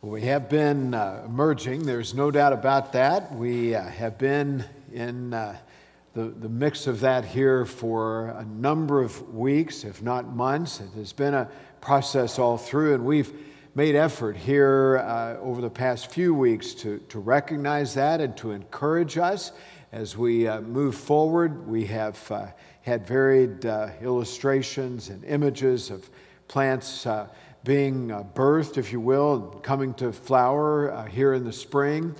We have been uh, emerging, there's no doubt about that. We uh, have been in uh, the, the mix of that here for a number of weeks, if not months. It has been a process all through, and we've made effort here uh, over the past few weeks to, to recognize that and to encourage us as we uh, move forward. We have uh, had varied illustrations and images of plants being uh, birthed, if you will, coming to flower uh, here in the spring.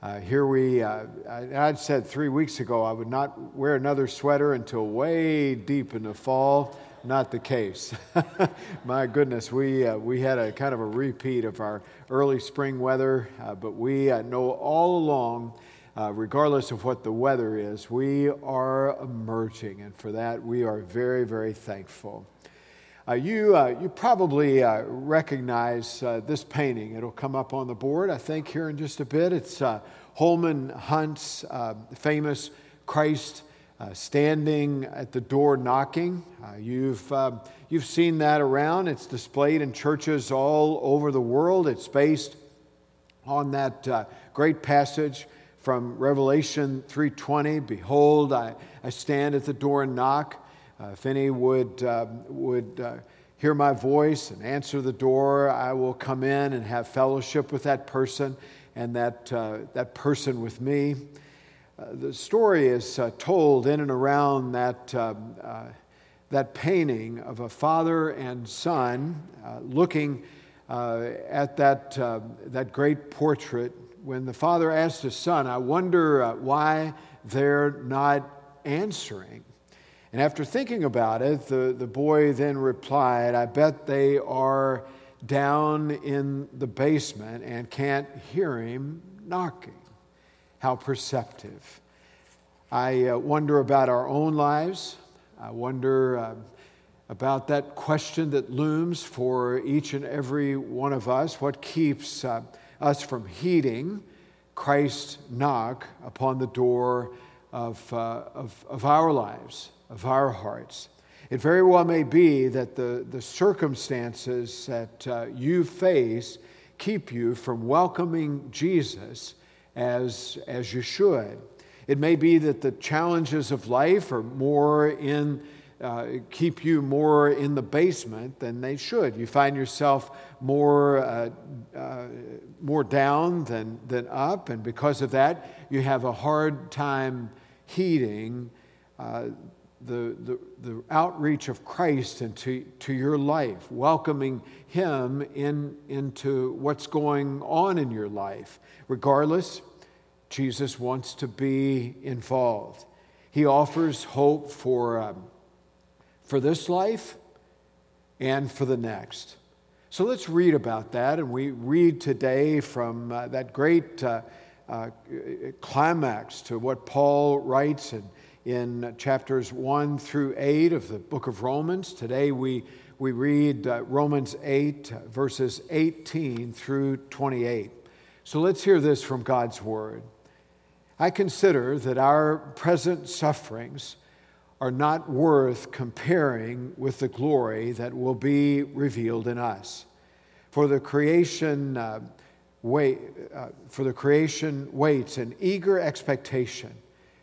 Uh, here we, uh, I, would said three weeks ago I would not wear another sweater until way deep in the fall. Not the case. My goodness, we, uh, we had a kind of a repeat of our early spring weather, uh, but we know all along, regardless of what the weather is, we are emerging, and for that we are very, very thankful. Uh, you, uh, you probably uh, recognize uh, this painting. It'll come up on the board, I think, here in just a bit. It's uh, Holman Hunt's uh, famous Christ standing at the door knocking. you've, you've seen that around. It's displayed in churches all over the world. It's based on that great passage from Revelation 3:20. Behold, I, I stand at the door and knock. Uh, if any would, uh, would uh, hear my voice and answer the door, I will come in and have fellowship with that person and that, uh, that person with me. Uh, the story is uh, told in and around that, um, that painting of a father and son looking at that, that great portrait. When the father asked his son, I wonder why they're not answering. And after thinking about it, the, the boy then replied, I bet they are down in the basement and can't hear him knocking. How perceptive. I uh, wonder about our own lives. I wonder uh, about that question that looms for each and every one of us. What keeps uh, us from heeding Christ's knock upon the door of, uh, of, of our lives? Of our hearts. It very well may be that the, the circumstances that uh, you face keep you from welcoming Jesus as, as you should. It may be that the challenges of life are more in, uh, keep you more in the basement than they should. You find yourself more, uh, uh, more down than, than up, and because of that, you have a hard time heeding uh, the, the, the outreach of Christ into to your life, welcoming Him in, into what's going on in your life. Regardless, Jesus wants to be involved. He offers hope for, um, for this life and for the next. So let's read about that. And we read today from uh, that great uh, uh, climax to what Paul writes in in chapters 1 through 8 of the book of Romans. Today we, we read uh, Romans 8, verses 18 through 28. So let's hear this from God's word. I consider that our present sufferings are not worth comparing with the glory that will be revealed in us. For the creation, uh, wait, uh, for the creation waits in eager expectation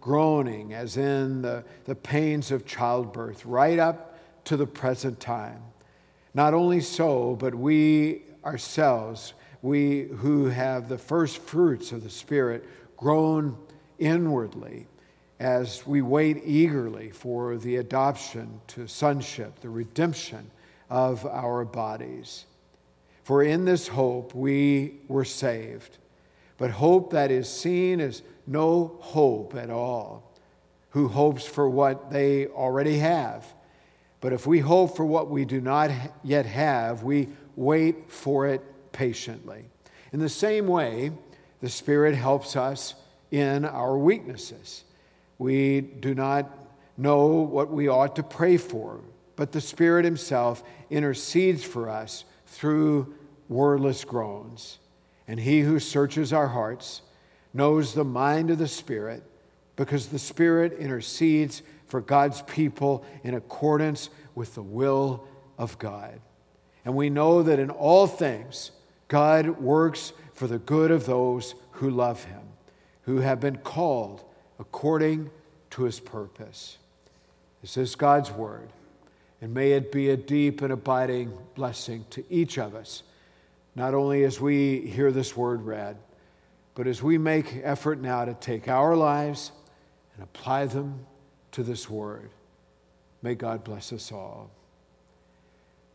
groaning as in the, the pains of childbirth, right up to the present time. Not only so, but we ourselves, we who have the first fruits of the Spirit, groan inwardly as we wait eagerly for the adoption to sonship, the redemption of our bodies. For in this hope we were saved. But hope that is seen is no hope at all. Who hopes for what they already have? But if we hope for what we do not yet have, we wait for it patiently. In the same way, The Spirit helps us in our weaknesses. We do not know what we ought to pray for, but the Spirit Himself intercedes for us through wordless groans. And He who searches our hearts knows the mind of the Spirit because the Spirit intercedes for God's people in accordance with the will of God. And we know that in all things, God works for the good of those who love Him, who have been called according to His purpose. This is God's word, and may it be a deep and abiding blessing to each of us, not only as we hear this word read, but as we make effort now to take our lives and apply them to this word. May God bless us all.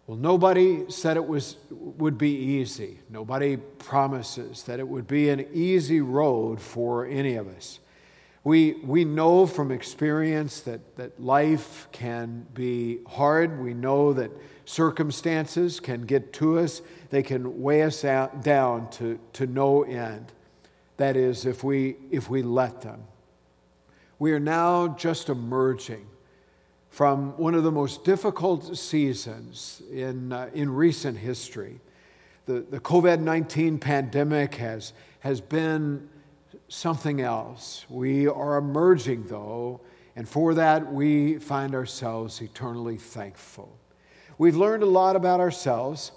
Well, nobody said it was, would be easy. Nobody promises that it would be an easy road for any of us. We, we know from experience that, that life can be hard. We know that circumstances can get to us, they can weigh us out, down to, to no end. That is, if we, if we let them. We are now just emerging from one of the most difficult seasons in, uh, in recent history. The, the COVID 19 pandemic has, has been something else. We are emerging, though, and for that we find ourselves eternally thankful. We've learned a lot about ourselves,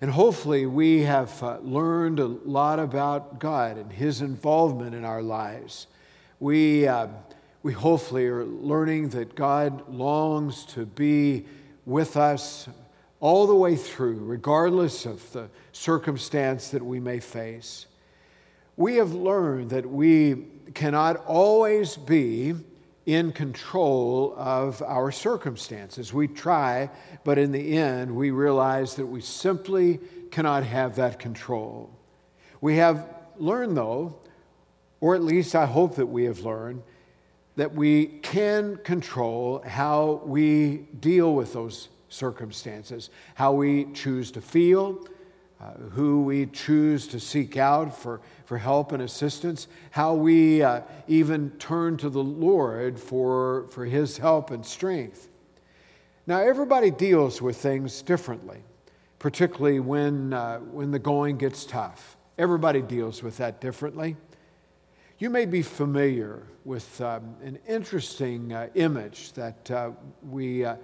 and hopefully we have uh, learned a lot about God and His involvement in our lives. We, uh, we hopefully are learning that God longs to be with us all the way through, regardless of the circumstance that we may face. We have learned that we cannot always be in control of our circumstances. We try, but in the end, we realize that we simply cannot have that control. We have learned, though, or at least I hope that we have learned, that we can control how we deal with those circumstances, how we choose to feel, uh, who we choose to seek out for, for help and assistance, how we uh, even turn to the Lord for, for His help and strength. Now, everybody deals with things differently, particularly when, uh, when the going gets tough. Everybody deals with that differently. You may be familiar with um, an interesting uh, image that uh, we, uh,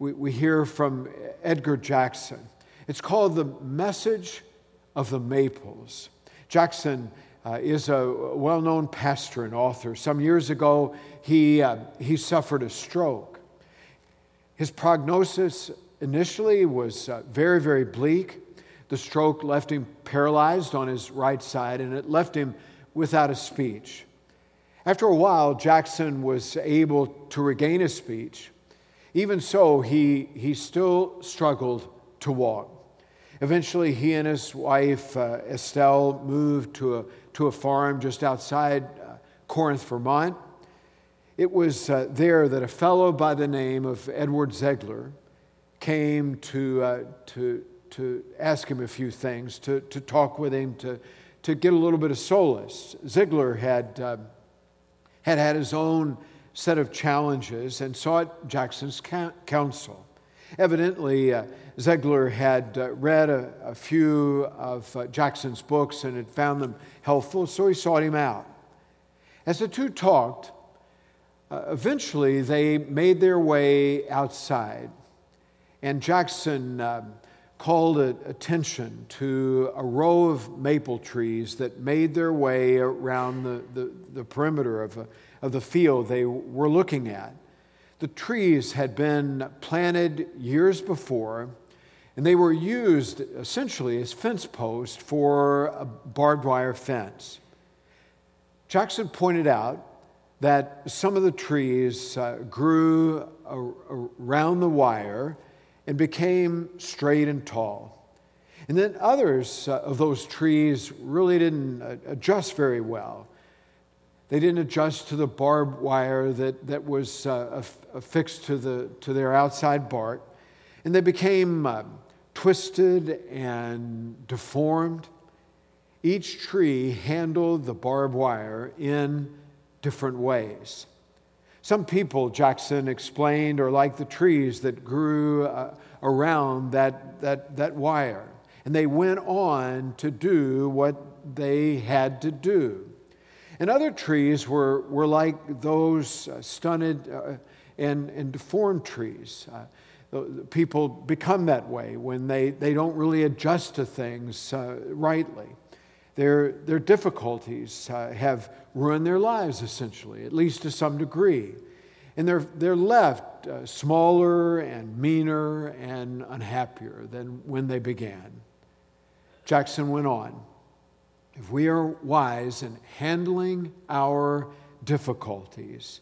we, we, hear from Edgar Jackson. It's called The Message of the Maples. Jackson uh, is a well known pastor and author. Some years ago, he, uh, he suffered a stroke. His prognosis initially was uh, very, very bleak. The stroke left him paralyzed on his right side, and it left him without a speech. After a while, Jackson was able to regain his speech. Even so, he, he still struggled to walk. Eventually, he and his wife, uh, Estelle, moved to a, to a farm just outside uh, Corinth, Vermont. It was uh, there that a fellow by the name of Edward Ziegler came to, uh, to, to ask him a few things, to, to talk with him, to, to get a little bit of solace. Ziegler had, uh, had had his own set of challenges and sought Jackson's counsel. Evidently, uh, Ziegler had uh, read a, a, few of uh, Jackson's books and had found them helpful, so he sought him out. As the two talked, uh, eventually they made their way outside, and Jackson um, called attention to a row of maple trees that made their way around the, the, the perimeter of, a, of the field they were looking at. The trees had been planted years before, and they were used essentially as fence posts for a barbed wire fence. Jackson pointed out that some of the trees uh, grew around the wire and became straight and tall. And then others uh, of those trees really didn't uh, adjust very well. They didn't adjust to the barbed wire that, that was uh, affixed to, the, to their outside bark. And they became uh, twisted and deformed. each tree handled the barbed wire in different ways. Some people, Jackson explained, are like the trees that grew uh, around that, that, that wire. And they went on to do what they had to do. And other trees were, were like those uh, stunted uh, and, and deformed trees. Uh, people become that way when they, they don't really adjust to things uh, rightly. Their, their difficulties uh, have ruined their lives, essentially, at least to some degree. And they're, they're left uh, smaller and meaner and unhappier than when they began. Jackson went on If we are wise in handling our difficulties,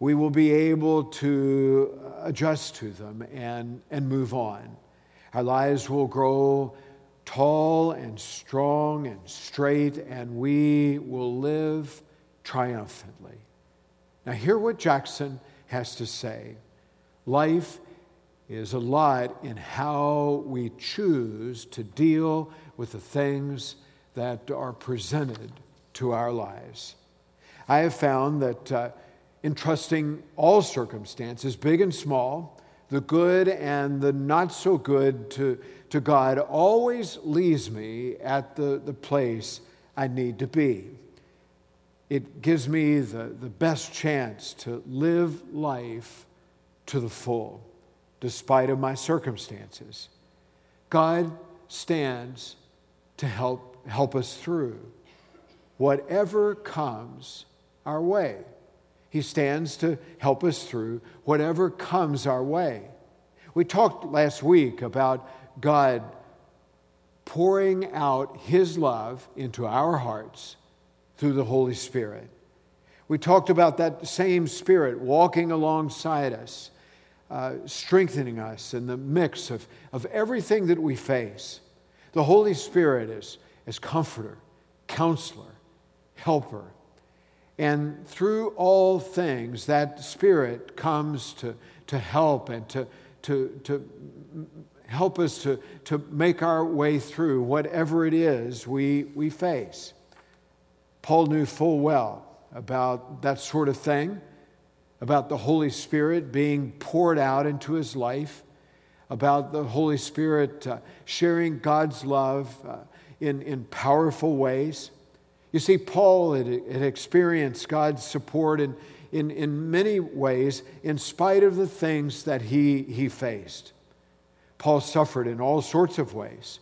we will be able to uh, adjust to them and, and move on. Our lives will grow tall and strong and straight, and we will live triumphantly. Now, hear what Jackson has to say. Life is a lot in how we choose to deal with the things that are presented to our lives. I have found that uh, entrusting all circumstances, big and small, the good and the not so good, to to God always leaves me at the, the place I need to be. It gives me the, the best chance to live life to the full, despite of my circumstances. God stands to help, help us through whatever comes our way. He stands to help us through whatever comes our way. We talked last week about God pouring out His love into our hearts through the Holy Spirit. We talked about that same Spirit walking alongside us, uh, strengthening us in the mix of, of everything that we face. The Holy Spirit is, is comforter, counselor, helper. And through all things, that Spirit comes to, to help and to, to, to help us to, to make our way through whatever it is we, we face. Paul knew full well about that sort of thing, about the Holy Spirit being poured out into his life, about the Holy Spirit uh, sharing God's love uh, in, in powerful ways. You see, Paul had, had experienced God's support in, in, in many ways, in spite of the things that he, he faced. Paul suffered in all sorts of ways,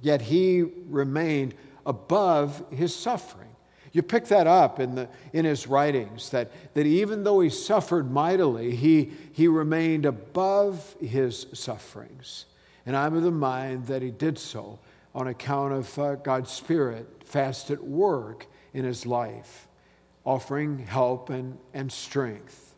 yet he remained above his suffering. You pick that up in, the, in his writings that, that even though he suffered mightily, he, he remained above his sufferings. And I'm of the mind that he did so on account of uh, God's Spirit fast at work in his life, offering help and, and strength.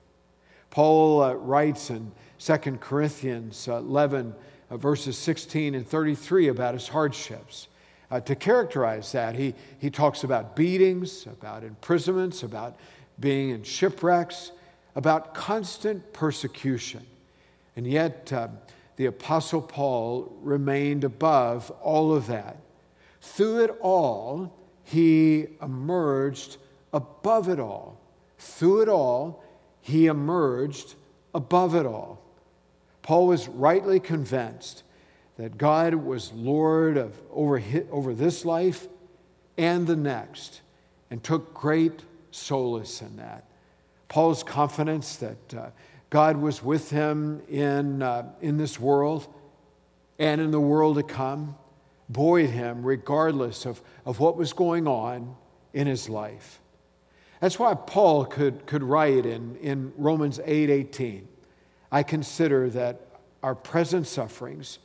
Paul uh, writes in 2 Corinthians 11, uh, verses 16 and 33 about his hardships. Uh, to characterize that, he, he talks about beatings, about imprisonments, about being in shipwrecks, about constant persecution. And yet, uh, the Apostle Paul remained above all of that. Through it all, he emerged above it all. Through it all, he emerged above it all. Paul was rightly convinced that God was Lord of, over, over this life and the next, and took great solace in that. Paul's confidence that uh, God was with him in, uh, in this world and in the world to come buoyed him regardless of, of what was going on in his life. That's why Paul could, could write in, in Romans 8 18. I consider that our present sufferings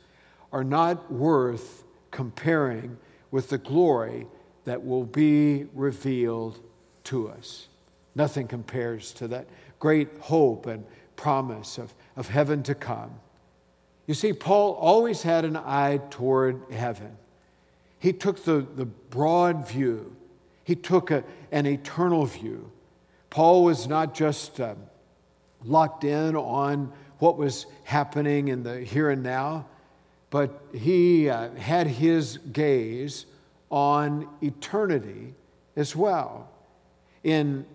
are not worth comparing with the glory that will be revealed to us. Nothing compares to that great hope and promise of, of heaven to come. You see, Paul always had an eye toward heaven. He took the, the broad view, he took a, an eternal view. Paul was not just um, locked in on what was happening in the here and now, but he uh, had his gaze on eternity as well. In,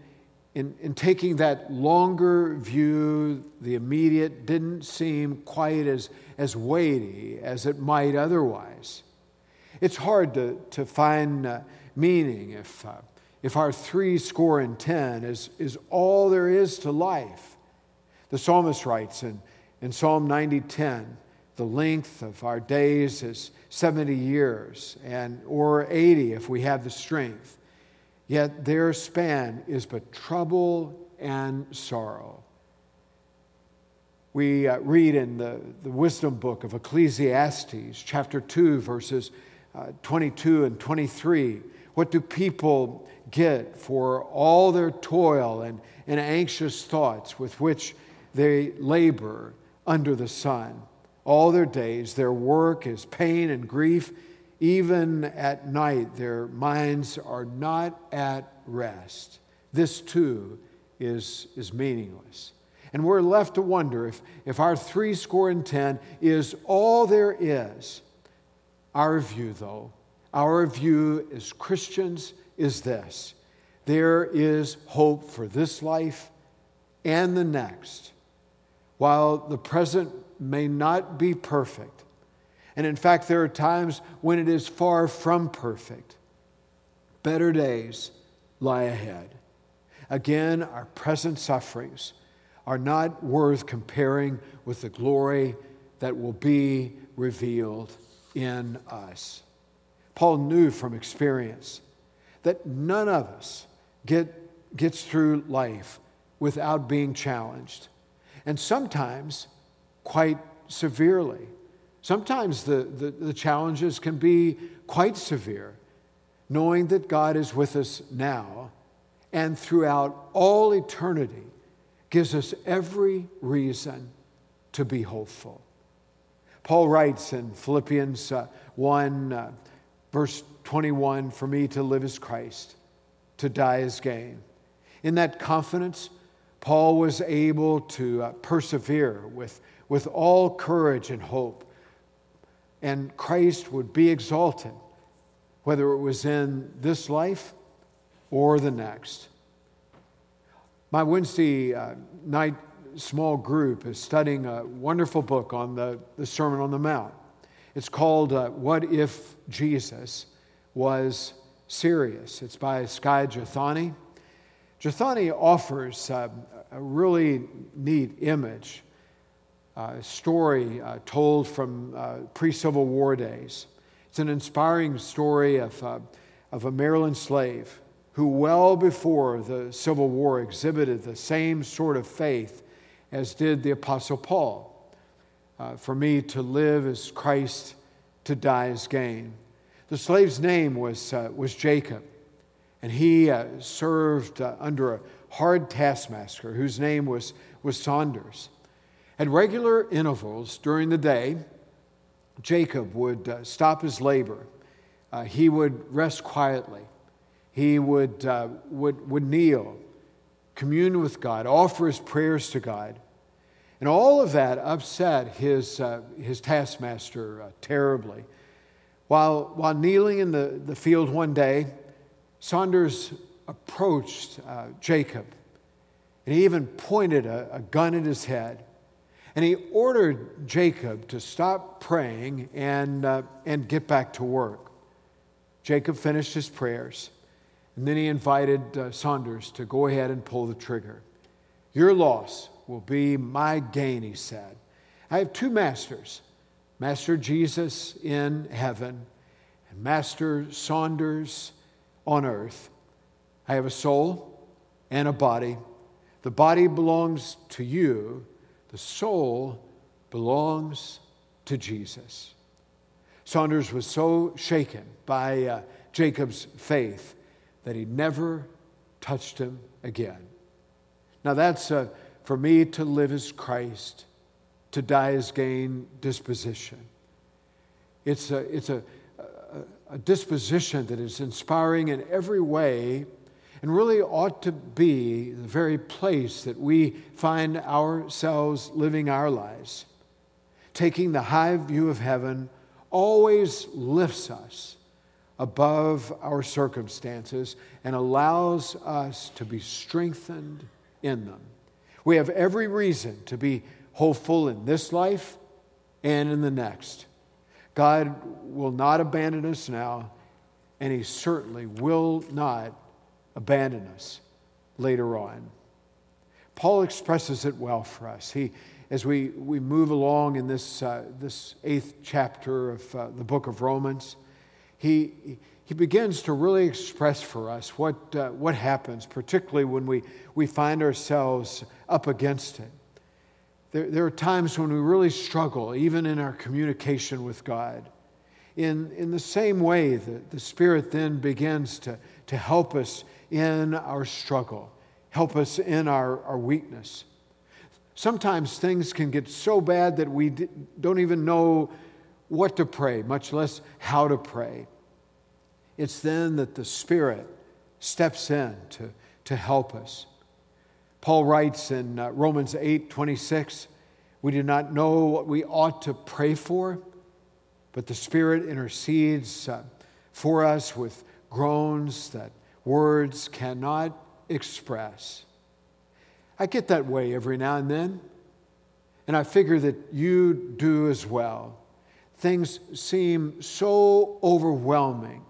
in, in taking that longer view, the immediate didn't seem quite as, as weighty as it might otherwise. It's hard to, to find uh, meaning if, uh, if our three score and ten is, is all there is to life. The psalmist writes in, in Psalm 90 10, the length of our days is 70 years, and, or 80 if we have the strength. Yet their span is but trouble and sorrow. We uh, read in the, the wisdom book of Ecclesiastes, chapter 2, verses uh, 22 and 23. What do people get for all their toil and, and anxious thoughts with which they labor under the sun? all their days. Their work is pain and grief. Even at night, their minds are not at rest. This too is, is meaningless. And we're left to wonder if, if our three score and ten is all there is. Our view, though, our view as Christians is this there is hope for this life and the next. While the present may not be perfect. And in fact, there are times when it is far from perfect. Better days lie ahead. Again, our present sufferings are not worth comparing with the glory that will be revealed in us. Paul knew from experience that none of us get, gets through life without being challenged. And sometimes quite severely. Sometimes the, the, the, challenges can be quite severe, knowing that God is with us now and throughout all eternity gives us every reason to be hopeful. Paul writes in Philippians uh, 1, uh, verse 21 For me to live is Christ, to die is gain. In that confidence, Paul was able to uh, persevere with with all courage and hope. And Christ would be exalted, whether it was in this life or the next. My Wednesday uh, night small group is studying a wonderful book on the, the Sermon on the Mount. It's called uh, What If Jesus Was Serious? It's by Skye Jethani. Jethani offers uh, a really neat image uh, story uh, told from uh, pre Civil War days. It's an inspiring story of, uh, of a Maryland slave who, well before the Civil War, exhibited the same sort of faith as did the Apostle Paul. For me to live as Christ, to die as gain. The slave's name was, was Jacob, and he served under a hard taskmaster whose name was, was Saunders. At regular intervals during the day, Jacob would uh, stop his labor. Uh, he would rest quietly. He would, uh, would, would kneel, commune with God, offer his prayers to God. And all of that upset his, uh, his taskmaster uh, terribly. While, while kneeling in the, the field one day, Saunders approached uh, Jacob, and he even pointed a, a gun at his head. And he ordered Jacob to stop praying and, uh, and get back to work. Jacob finished his prayers, and then he invited uh, Saunders to go ahead and pull the trigger. Your loss will be my gain, he said. I have two masters Master Jesus in heaven and Master Saunders on earth. I have a soul and a body. The body belongs to you the soul belongs to Jesus. Saunders was so shaken by uh, Jacob's faith that he never touched him again. Now, that's uh, for me to live as Christ, to die as gain disposition. It's a, it's a, a, a disposition that is inspiring in every way and really ought to be the very place that we find ourselves living our lives. Taking the high view of heaven always lifts us above our circumstances and allows us to be strengthened in them. We have every reason to be hopeful in this life and in the next. God will not abandon us now, and He certainly will not abandon us later on. Paul expresses it well for us. He, as we, we move along in this, uh, this eighth chapter of uh, the book of Romans, he, he begins to really express for us what, uh, what happens, particularly when we, we find ourselves up against it. There, there are times when we really struggle, even in our communication with God. In, in the same way, that the Spirit then begins to, to help us in our struggle, help us in our, our weakness. Sometimes things can get so bad that we don't even know what to pray, much less how to pray. It's then that the Spirit steps in to, to help us. Paul writes in uh, Romans 8 26, we do not know what we ought to pray for, but the Spirit intercedes uh, for us with groans that words cannot express. I get that way every now and then, and I figure that you do as well. Things seem so overwhelming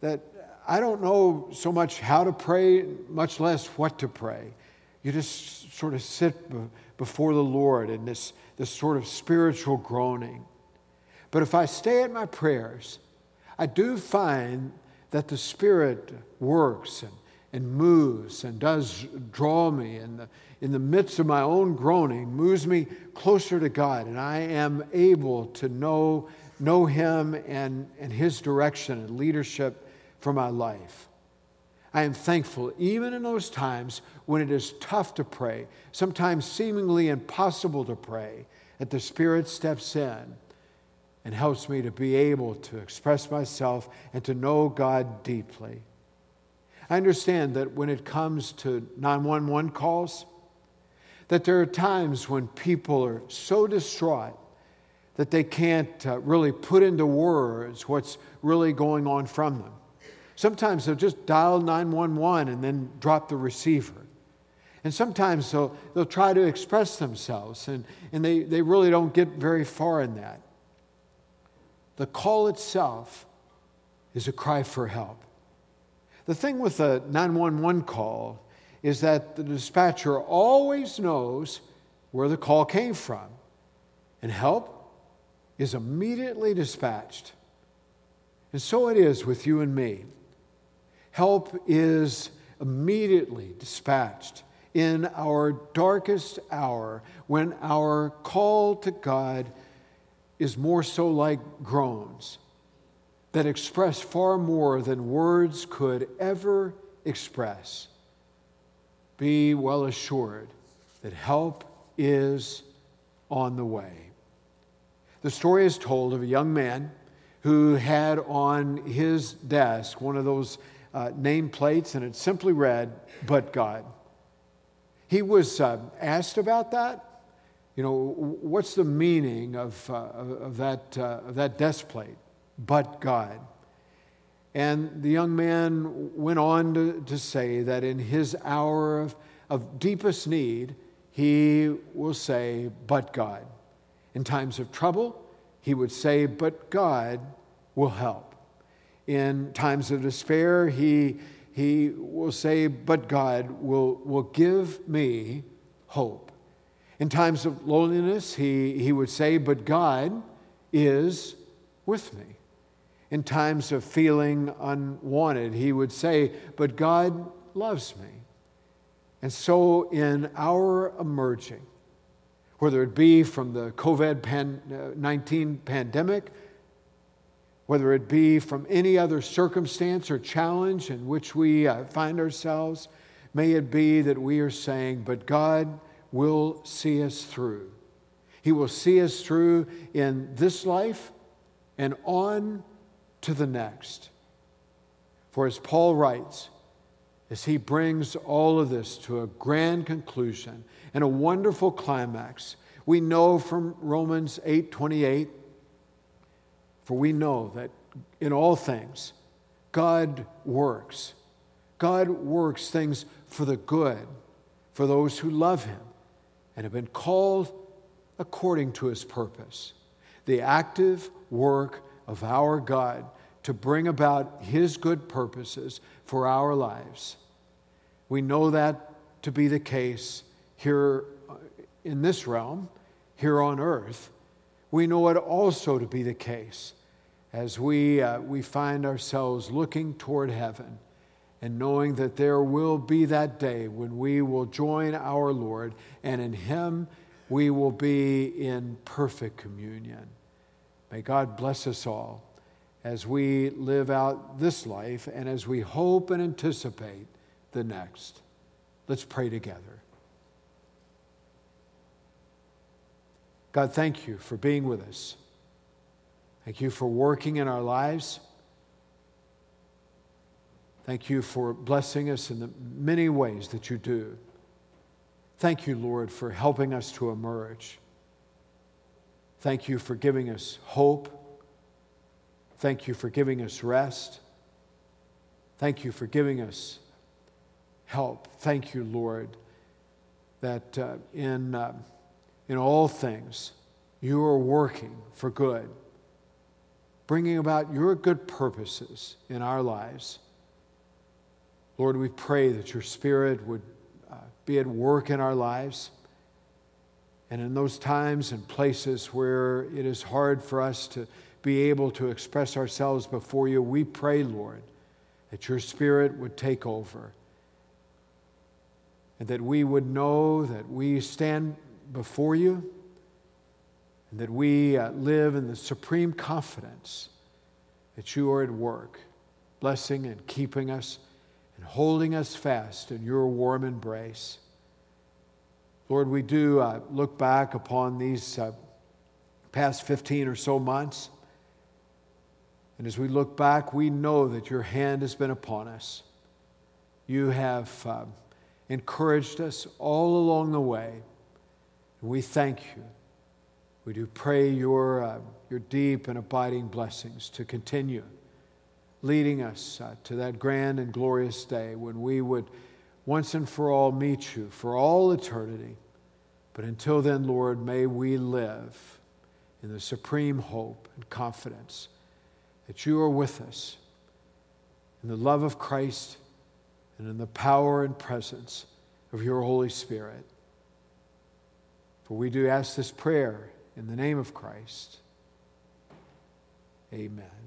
that I don't know so much how to pray, much less what to pray. You just sort of sit before the Lord in this, this sort of spiritual groaning. But if I stay at my prayers, I do find that the Spirit works and, and moves and does draw me in the, in the midst of my own groaning, moves me closer to God, and I am able to know, know Him and, and His direction and leadership for my life. I am thankful, even in those times when it is tough to pray, sometimes seemingly impossible to pray, that the Spirit steps in and helps me to be able to express myself and to know God deeply. I understand that when it comes to 911 calls, that there are times when people are so distraught that they can't uh, really put into words what's really going on from them. Sometimes they'll just dial 911 and then drop the receiver. And sometimes they'll, they'll try to express themselves, and, and they, they really don't get very far in that. The call itself is a cry for help. The thing with a 911 call is that the dispatcher always knows where the call came from, and help is immediately dispatched. And so it is with you and me. Help is immediately dispatched in our darkest hour when our call to God is more so like groans that express far more than words could ever express. Be well assured that help is on the way. The story is told of a young man who had on his desk one of those uh, nameplates, and it simply read, But God. He was uh, asked about that. You know, what's the meaning of, uh, of, that, uh, of that desk plate? But God. And the young man went on to, to say that in his hour of, of deepest need, he will say, But God. In times of trouble, he would say, But God will help. In times of despair, he, he will say, But God will, will give me hope. In times of loneliness, he, he would say, But God is with me. In times of feeling unwanted, he would say, But God loves me. And so, in our emerging, whether it be from the COVID 19 pandemic, whether it be from any other circumstance or challenge in which we uh, find ourselves, may it be that we are saying, But God will see us through. He will see us through in this life and on to the next. For as Paul writes, as he brings all of this to a grand conclusion and a wonderful climax, we know from Romans 8 28 for we know that in all things, God works. God works things for the good for those who love him and have been called according to his purpose. The active work of our God to bring about his good purposes for our lives. We know that to be the case here uh, in this realm, here on earth. We know it also to be the case as we, uh, we find ourselves looking toward heaven and knowing that there will be that day when we will join our Lord and in Him we will be in perfect communion. May God bless us all as we live out this life and as we hope and anticipate the next. Let's pray together. God, thank you for being with us. Thank you for working in our lives. Thank you for blessing us in the many ways that you do. Thank you, Lord, for helping us to emerge. Thank you for giving us hope. Thank you for giving us rest. Thank you for giving us help. Thank you, Lord, that uh, in, uh, in all things you are working for good, bringing about your good purposes in our lives. Lord, we pray that your Spirit would uh, be at work in our lives. And in those times and places where it is hard for us to be able to express ourselves before you, we pray, Lord, that your Spirit would take over and that we would know that we stand before you and that we uh, live in the supreme confidence that you are at work, blessing and keeping us and holding us fast in your warm embrace. Lord, we do uh, look back upon these uh, past 15 or so months. And as we look back, we know that your hand has been upon us. You have uh, encouraged us all along the way. And we thank you. We do pray your, uh, your deep and abiding blessings to continue leading us uh, to that grand and glorious day when we would once and for all meet you for all eternity. But until then, Lord, may we live in the supreme hope and confidence that you are with us in the love of Christ and in the power and presence of your Holy Spirit. For we do ask this prayer in the name of Christ. Amen.